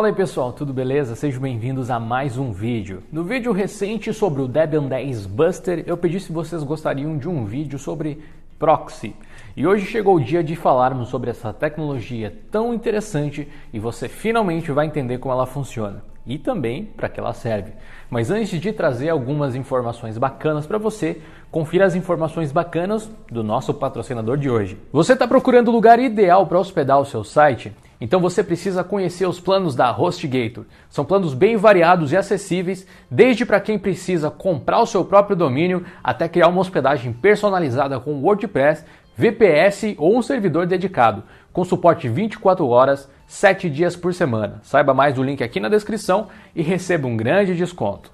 Fala aí pessoal, tudo beleza? Sejam bem-vindos a mais um vídeo. No vídeo recente sobre o Debian 10 Buster, eu pedi se vocês gostariam de um vídeo sobre proxy. E hoje chegou o dia de falarmos sobre essa tecnologia tão interessante e você finalmente vai entender como ela funciona e também para que ela serve. Mas antes de trazer algumas informações bacanas para você, confira as informações bacanas do nosso patrocinador de hoje. Você está procurando o lugar ideal para hospedar o seu site? Então você precisa conhecer os planos da HostGator. São planos bem variados e acessíveis, desde para quem precisa comprar o seu próprio domínio até criar uma hospedagem personalizada com WordPress, VPS ou um servidor dedicado, com suporte 24 horas, 7 dias por semana. Saiba mais do link aqui na descrição e receba um grande desconto.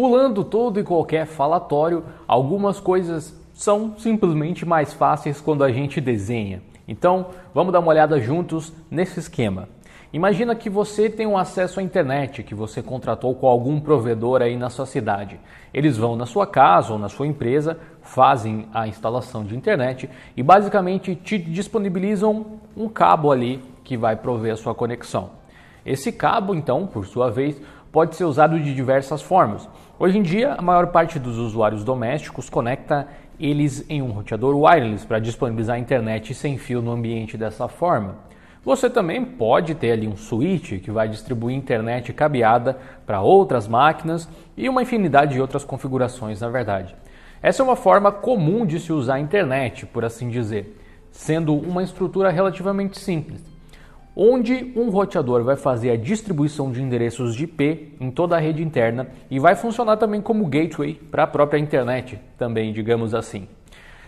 Pulando todo e qualquer falatório, algumas coisas são simplesmente mais fáceis quando a gente desenha. Então, vamos dar uma olhada juntos nesse esquema. Imagina que você tem um acesso à internet que você contratou com algum provedor aí na sua cidade. Eles vão na sua casa ou na sua empresa, fazem a instalação de internet e basicamente te disponibilizam um cabo ali que vai prover a sua conexão. Esse cabo, então, por sua vez, pode ser usado de diversas formas. Hoje em dia, a maior parte dos usuários domésticos conecta eles em um roteador wireless para disponibilizar internet sem fio no ambiente dessa forma. Você também pode ter ali um switch que vai distribuir internet cabeada para outras máquinas e uma infinidade de outras configurações, na verdade. Essa é uma forma comum de se usar a internet, por assim dizer, sendo uma estrutura relativamente simples onde um roteador vai fazer a distribuição de endereços de IP em toda a rede interna e vai funcionar também como gateway para a própria internet, também, digamos assim.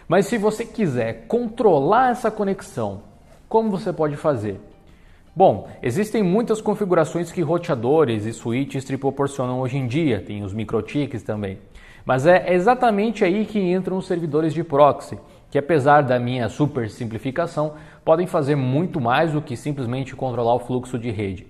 Mas se você quiser controlar essa conexão, como você pode fazer? Bom, existem muitas configurações que roteadores e switches te proporcionam hoje em dia, tem os microtics também. Mas é exatamente aí que entram os servidores de proxy, que apesar da minha super simplificação, podem fazer muito mais do que simplesmente controlar o fluxo de rede.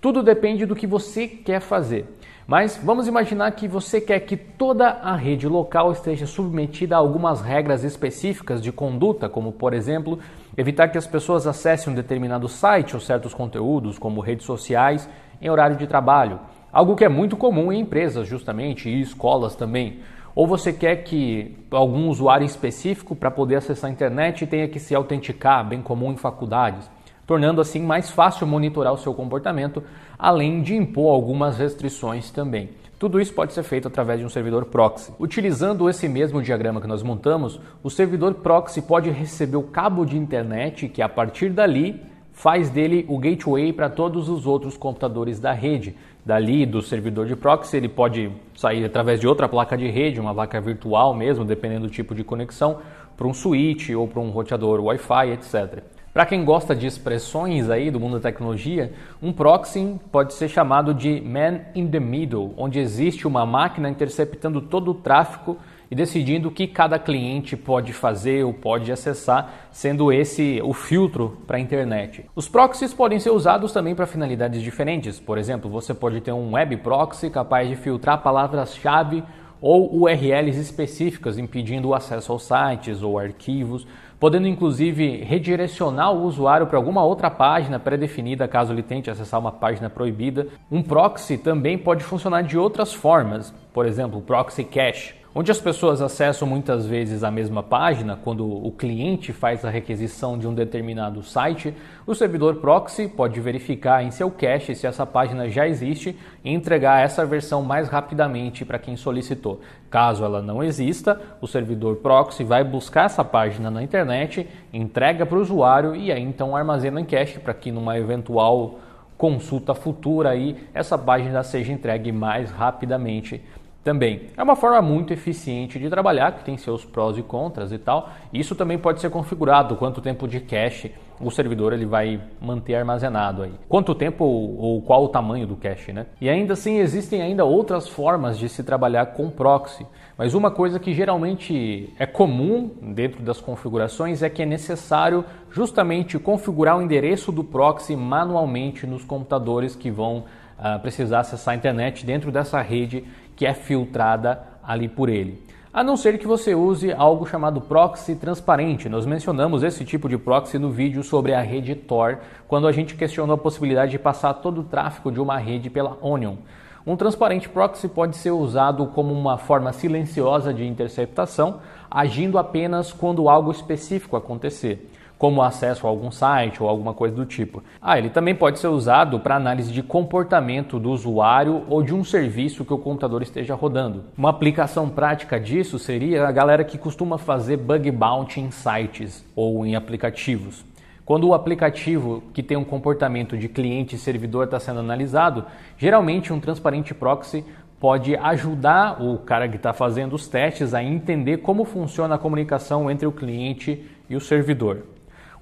Tudo depende do que você quer fazer. Mas vamos imaginar que você quer que toda a rede local esteja submetida a algumas regras específicas de conduta, como por exemplo, evitar que as pessoas acessem um determinado site ou certos conteúdos, como redes sociais, em horário de trabalho. Algo que é muito comum em empresas, justamente, e escolas também. Ou você quer que algum usuário específico, para poder acessar a internet, tenha que se autenticar, bem comum em faculdades, tornando assim mais fácil monitorar o seu comportamento, além de impor algumas restrições também. Tudo isso pode ser feito através de um servidor proxy. Utilizando esse mesmo diagrama que nós montamos, o servidor proxy pode receber o cabo de internet que a partir dali faz dele o gateway para todos os outros computadores da rede. Dali, do servidor de proxy, ele pode sair através de outra placa de rede, uma placa virtual mesmo, dependendo do tipo de conexão, para um switch ou para um roteador Wi-Fi, etc. Para quem gosta de expressões aí do mundo da tecnologia, um proxy pode ser chamado de man in the middle, onde existe uma máquina interceptando todo o tráfego e decidindo o que cada cliente pode fazer ou pode acessar, sendo esse o filtro para a internet. Os proxies podem ser usados também para finalidades diferentes. Por exemplo, você pode ter um web proxy capaz de filtrar palavras-chave ou URLs específicas impedindo o acesso aos sites ou arquivos, podendo inclusive redirecionar o usuário para alguma outra página pré-definida caso ele tente acessar uma página proibida. Um proxy também pode funcionar de outras formas, por exemplo, proxy cache onde as pessoas acessam muitas vezes a mesma página quando o cliente faz a requisição de um determinado site, o servidor proxy pode verificar em seu cache se essa página já existe e entregar essa versão mais rapidamente para quem solicitou. Caso ela não exista, o servidor proxy vai buscar essa página na internet, entrega para o usuário e aí então armazena em cache para que numa eventual consulta futura aí essa página seja entregue mais rapidamente também. É uma forma muito eficiente de trabalhar, que tem seus prós e contras e tal. Isso também pode ser configurado, quanto tempo de cache o servidor ele vai manter armazenado aí. Quanto tempo ou, ou qual o tamanho do cache, né? E ainda assim existem ainda outras formas de se trabalhar com proxy. Mas uma coisa que geralmente é comum dentro das configurações é que é necessário justamente configurar o endereço do proxy manualmente nos computadores que vão uh, precisar acessar a internet dentro dessa rede que é filtrada ali por ele. a não ser que você use algo chamado proxy transparente. Nós mencionamos esse tipo de proxy no vídeo sobre a rede Tor, quando a gente questionou a possibilidade de passar todo o tráfego de uma rede pela Onion. Um transparente proxy pode ser usado como uma forma silenciosa de interceptação, agindo apenas quando algo específico acontecer como acesso a algum site ou alguma coisa do tipo. Ah, ele também pode ser usado para análise de comportamento do usuário ou de um serviço que o computador esteja rodando. Uma aplicação prática disso seria a galera que costuma fazer bug bounty em sites ou em aplicativos. Quando o aplicativo que tem um comportamento de cliente e servidor está sendo analisado, geralmente um transparente proxy pode ajudar o cara que está fazendo os testes a entender como funciona a comunicação entre o cliente e o servidor.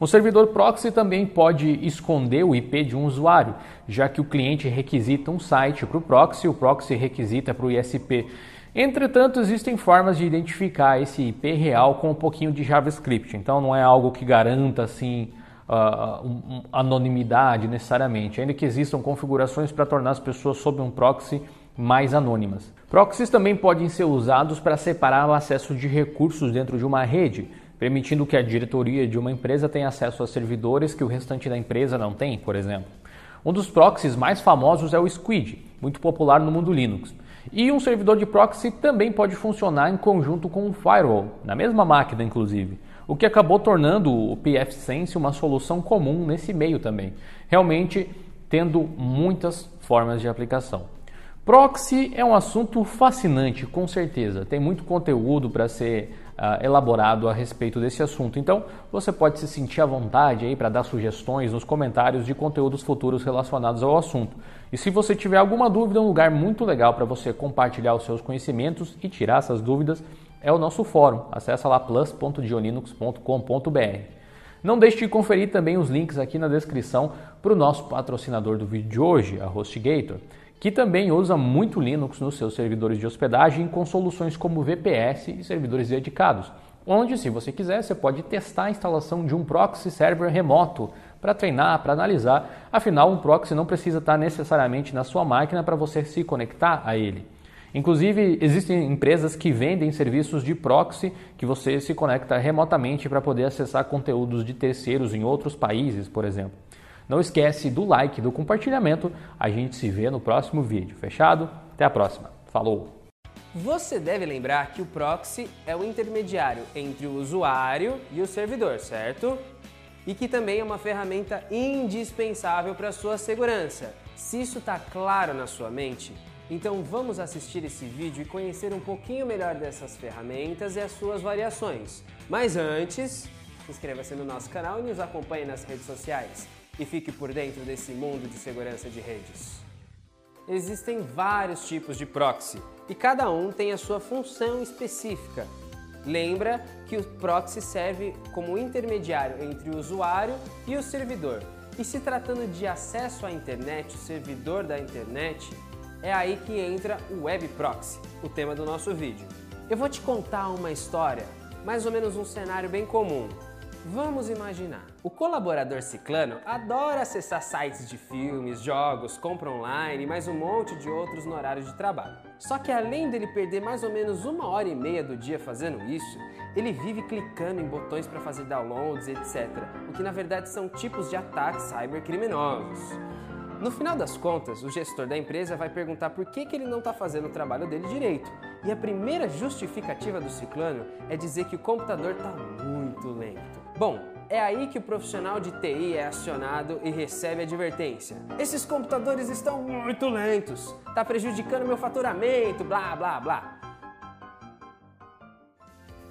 Um servidor proxy também pode esconder o IP de um usuário, já que o cliente requisita um site para o proxy, o proxy requisita para o ISP. Entretanto, existem formas de identificar esse IP real com um pouquinho de JavaScript, então não é algo que garanta assim uh, um, anonimidade necessariamente, ainda que existam configurações para tornar as pessoas sob um proxy mais anônimas. Proxies também podem ser usados para separar o acesso de recursos dentro de uma rede permitindo que a diretoria de uma empresa tenha acesso a servidores que o restante da empresa não tem, por exemplo. Um dos proxies mais famosos é o Squid, muito popular no mundo Linux. E um servidor de proxy também pode funcionar em conjunto com um firewall, na mesma máquina inclusive, o que acabou tornando o pfSense uma solução comum nesse meio também, realmente tendo muitas formas de aplicação. Proxy é um assunto fascinante, com certeza. Tem muito conteúdo para ser uh, elaborado a respeito desse assunto. Então, você pode se sentir à vontade aí para dar sugestões nos comentários de conteúdos futuros relacionados ao assunto. E se você tiver alguma dúvida, um lugar muito legal para você compartilhar os seus conhecimentos e tirar essas dúvidas é o nosso fórum. Acesse lá plus.diolinux.com.br. Não deixe de conferir também os links aqui na descrição para o nosso patrocinador do vídeo de hoje, a HostGator que também usa muito Linux nos seus servidores de hospedagem com soluções como VPS e servidores dedicados, onde, se você quiser, você pode testar a instalação de um proxy server remoto para treinar, para analisar. Afinal, um proxy não precisa estar necessariamente na sua máquina para você se conectar a ele. Inclusive, existem empresas que vendem serviços de proxy que você se conecta remotamente para poder acessar conteúdos de terceiros em outros países, por exemplo. Não esquece do like, do compartilhamento. A gente se vê no próximo vídeo. Fechado? Até a próxima. Falou! Você deve lembrar que o proxy é o intermediário entre o usuário e o servidor, certo? E que também é uma ferramenta indispensável para a sua segurança. Se isso está claro na sua mente, então vamos assistir esse vídeo e conhecer um pouquinho melhor dessas ferramentas e as suas variações. Mas antes, inscreva-se no nosso canal e nos acompanhe nas redes sociais e fique por dentro desse mundo de segurança de redes. Existem vários tipos de proxy e cada um tem a sua função específica. Lembra que o proxy serve como intermediário entre o usuário e o servidor. E se tratando de acesso à internet, o servidor da internet, é aí que entra o web proxy, o tema do nosso vídeo. Eu vou te contar uma história, mais ou menos um cenário bem comum. Vamos imaginar. O colaborador ciclano adora acessar sites de filmes, jogos, compra online e mais um monte de outros no horário de trabalho. Só que além dele perder mais ou menos uma hora e meia do dia fazendo isso, ele vive clicando em botões para fazer downloads, etc. O que na verdade são tipos de ataques cybercriminosos. No final das contas, o gestor da empresa vai perguntar por que, que ele não está fazendo o trabalho dele direito. E a primeira justificativa do ciclano é dizer que o computador está muito lento. Bom, é aí que o profissional de TI é acionado e recebe advertência. Esses computadores estão muito lentos, está prejudicando meu faturamento, blá blá blá.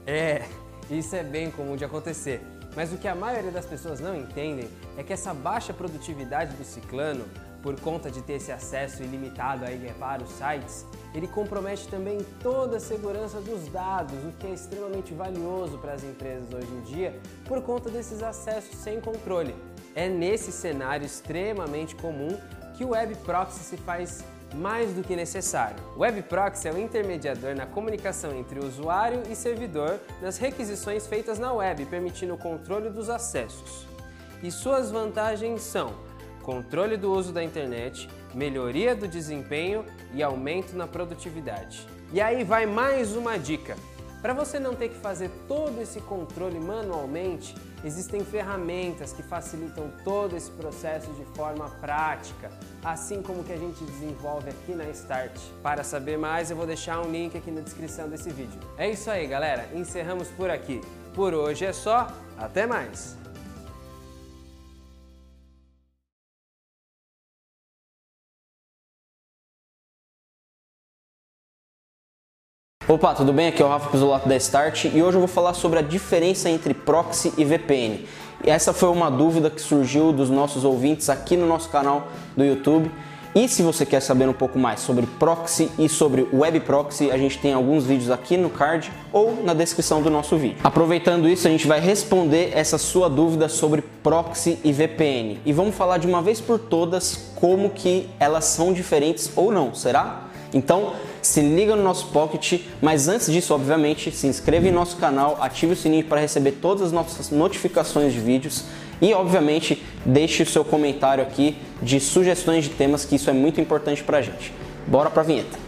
É, isso é bem comum de acontecer. Mas o que a maioria das pessoas não entendem é que essa baixa produtividade do ciclano por conta de ter esse acesso ilimitado aí para os sites, ele compromete também toda a segurança dos dados, o que é extremamente valioso para as empresas hoje em dia por conta desses acessos sem controle. É nesse cenário extremamente comum que o web proxy se faz mais do que necessário. O web proxy é o intermediador na comunicação entre usuário e servidor nas requisições feitas na web, permitindo o controle dos acessos. E suas vantagens são controle do uso da internet, melhoria do desempenho e aumento na produtividade. E aí vai mais uma dica. Para você não ter que fazer todo esse controle manualmente, existem ferramentas que facilitam todo esse processo de forma prática, assim como que a gente desenvolve aqui na Start. Para saber mais, eu vou deixar um link aqui na descrição desse vídeo. É isso aí, galera. Encerramos por aqui. Por hoje é só. Até mais! Opa, tudo bem? Aqui é o Rafa Pisolato da Start e hoje eu vou falar sobre a diferença entre proxy e VPN. E essa foi uma dúvida que surgiu dos nossos ouvintes aqui no nosso canal do YouTube. E se você quer saber um pouco mais sobre proxy e sobre web proxy, a gente tem alguns vídeos aqui no card ou na descrição do nosso vídeo. Aproveitando isso, a gente vai responder essa sua dúvida sobre proxy e VPN. E vamos falar de uma vez por todas como que elas são diferentes ou não, será? Então, se liga no nosso Pocket, mas antes disso, obviamente, se inscreva em nosso canal, ative o sininho para receber todas as nossas notificações de vídeos e, obviamente, deixe o seu comentário aqui de sugestões de temas, que isso é muito importante para a gente. Bora para a vinheta.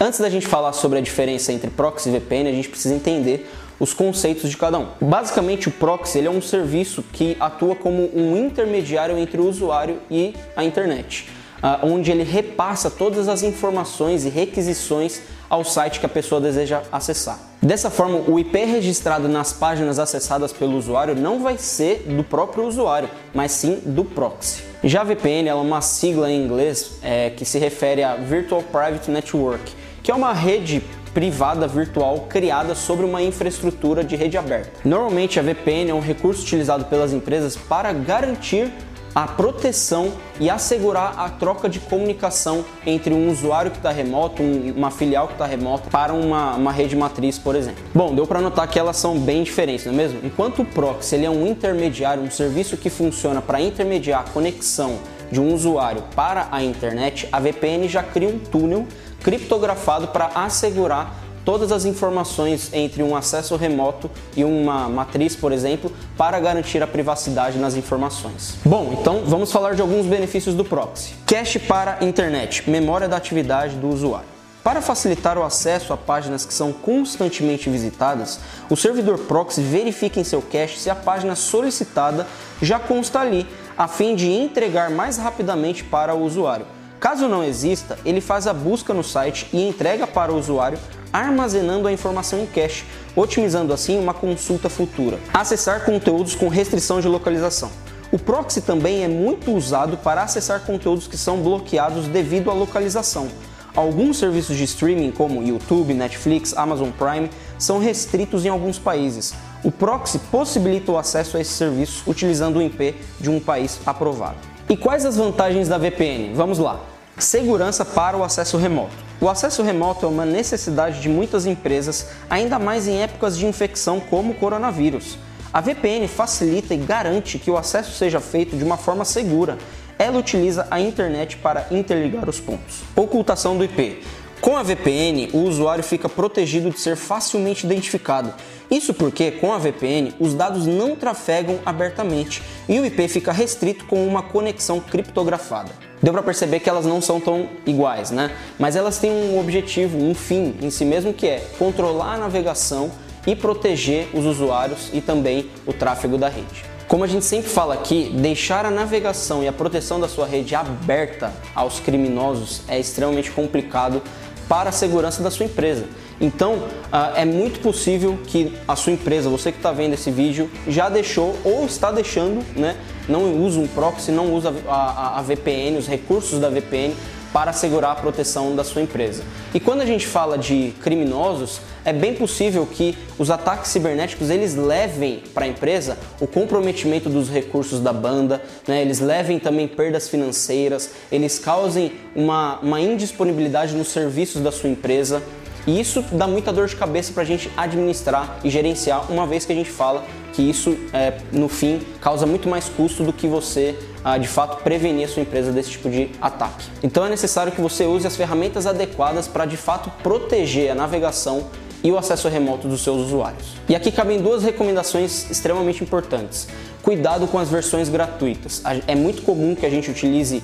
Antes da gente falar sobre a diferença entre proxy e VPN, a gente precisa entender os conceitos de cada um. Basicamente, o proxy ele é um serviço que atua como um intermediário entre o usuário e a internet, uh, onde ele repassa todas as informações e requisições ao site que a pessoa deseja acessar. Dessa forma, o IP registrado nas páginas acessadas pelo usuário não vai ser do próprio usuário, mas sim do proxy. Já a VPN é uma sigla em inglês é, que se refere a Virtual Private Network, que é uma rede privada virtual criada sobre uma infraestrutura de rede aberta. Normalmente a VPN é um recurso utilizado pelas empresas para garantir a proteção e assegurar a troca de comunicação entre um usuário que está remoto, um, uma filial que está remota, para uma, uma, rede matriz, por exemplo. Bom, deu para notar que elas são bem diferentes, não é mesmo? Enquanto o proxy ele é um intermediário, um serviço que funciona para intermediar a conexão de um usuário para a internet, a VPN já cria um túnel criptografado para assegurar todas as informações entre um acesso remoto e uma matriz, por exemplo, para garantir a privacidade nas informações. Bom, então vamos falar de alguns benefícios do proxy. Cache para internet, memória da atividade do usuário. Para facilitar o acesso a páginas que são constantemente visitadas, o servidor proxy verifica em seu cache se a página solicitada já consta ali, a fim de entregar mais rapidamente para o usuário. Caso não exista, ele faz a busca no site e entrega para o usuário, armazenando a informação em cache, otimizando assim uma consulta futura. Acessar conteúdos com restrição de localização. O proxy também é muito usado para acessar conteúdos que são bloqueados devido à localização. Alguns serviços de streaming, como YouTube, Netflix, Amazon Prime, são restritos em alguns países. O proxy possibilita o acesso a esses serviços utilizando o IP de um país aprovado. E quais as vantagens da VPN? Vamos lá. Segurança para o acesso remoto. O acesso remoto é uma necessidade de muitas empresas, ainda mais em épocas de infecção como o coronavírus. A VPN facilita e garante que o acesso seja feito de uma forma segura. Ela utiliza a internet para interligar os pontos. Ocultação do IP. Com a VPN, o usuário fica protegido de ser facilmente identificado. Isso porque, com a VPN, os dados não trafegam abertamente e o IP fica restrito com uma conexão criptografada. Deu para perceber que elas não são tão iguais, né? Mas elas têm um objetivo, um fim em si mesmo que é controlar a navegação e proteger os usuários e também o tráfego da rede. Como a gente sempre fala aqui, deixar a navegação e a proteção da sua rede aberta aos criminosos é extremamente complicado para a segurança da sua empresa. Então, uh, é muito possível que a sua empresa, você que está vendo esse vídeo, já deixou ou está deixando, né? Não usa um proxy, não usa a, a, a VPN, os recursos da VPN para assegurar a proteção da sua empresa. E quando a gente fala de criminosos, é bem possível que os ataques cibernéticos eles levem para a empresa o comprometimento dos recursos da banda, né? eles levem também perdas financeiras, eles causem uma, uma indisponibilidade nos serviços da sua empresa. E isso dá muita dor de cabeça para a gente administrar e gerenciar, uma vez que a gente fala que isso, é, no fim, causa muito mais custo do que você, ah, de fato, prevenir a sua empresa desse tipo de ataque. Então é necessário que você use as ferramentas adequadas para, de fato, proteger a navegação e o acesso remoto dos seus usuários. E aqui cabem duas recomendações extremamente importantes. Cuidado com as versões gratuitas. É muito comum que a gente utilize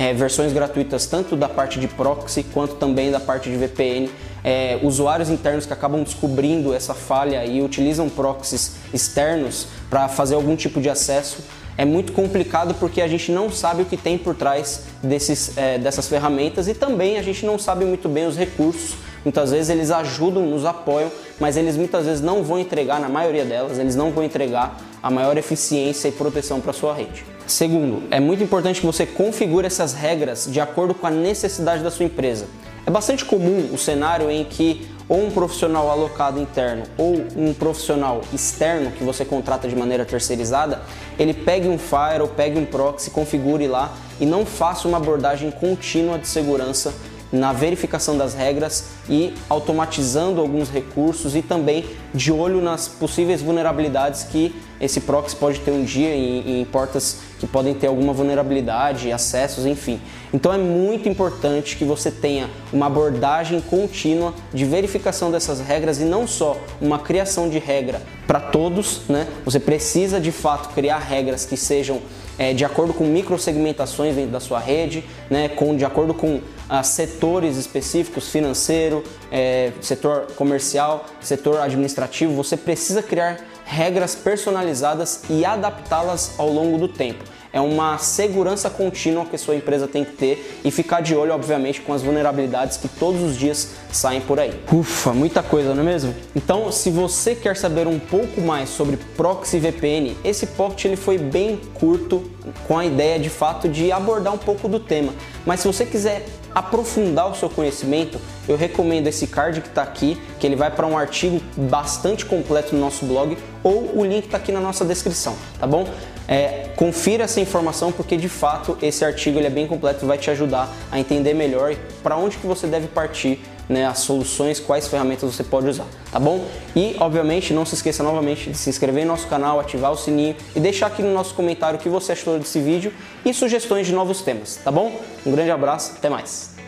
é, versões gratuitas tanto da parte de proxy quanto também da parte de VPN. É, usuários internos que acabam descobrindo essa falha e utilizam proxies externos para fazer algum tipo de acesso é muito complicado porque a gente não sabe o que tem por trás desses, é, dessas ferramentas e também a gente não sabe muito bem os recursos. Muitas vezes eles ajudam, nos apoiam, mas eles muitas vezes não vão entregar, na maioria delas, eles não vão entregar a maior eficiência e proteção para sua rede. Segundo, é muito importante que você configure essas regras de acordo com a necessidade da sua empresa. É bastante comum o cenário em que ou um profissional alocado interno ou um profissional externo que você contrata de maneira terceirizada, ele pegue um firewall, pegue um proxy, configure lá e não faça uma abordagem contínua de segurança na verificação das regras e automatizando alguns recursos e também de olho nas possíveis vulnerabilidades que esse proxy pode ter um dia em, em portas que podem ter alguma vulnerabilidade, acessos, enfim. Então é muito importante que você tenha uma abordagem contínua de verificação dessas regras e não só uma criação de regra para todos, né? Você precisa de fato criar regras que sejam é, de acordo com microsegmentações dentro da sua rede, né? Com de acordo com ah, setores específicos, financeiro, é, setor comercial, setor administrativo. Você precisa criar regras personalizadas e adaptá-las ao longo do tempo. É uma segurança contínua que sua empresa tem que ter e ficar de olho, obviamente, com as vulnerabilidades que todos os dias saem por aí. Ufa, muita coisa, não é mesmo? Então, se você quer saber um pouco mais sobre Proxy VPN, esse pocket ele foi bem curto com a ideia de fato de abordar um pouco do tema. Mas se você quiser aprofundar o seu conhecimento, eu recomendo esse card que está aqui, que ele vai para um artigo bastante completo no nosso blog, ou o link está aqui na nossa descrição, tá bom? É, confira essa informação porque de fato esse artigo ele é bem completo, vai te ajudar a entender melhor para onde que você deve partir né, as soluções, quais ferramentas você pode usar, tá bom? E, obviamente, não se esqueça novamente de se inscrever no nosso canal, ativar o sininho e deixar aqui no nosso comentário o que você achou desse vídeo e sugestões de novos temas, tá bom? Um grande abraço, até mais!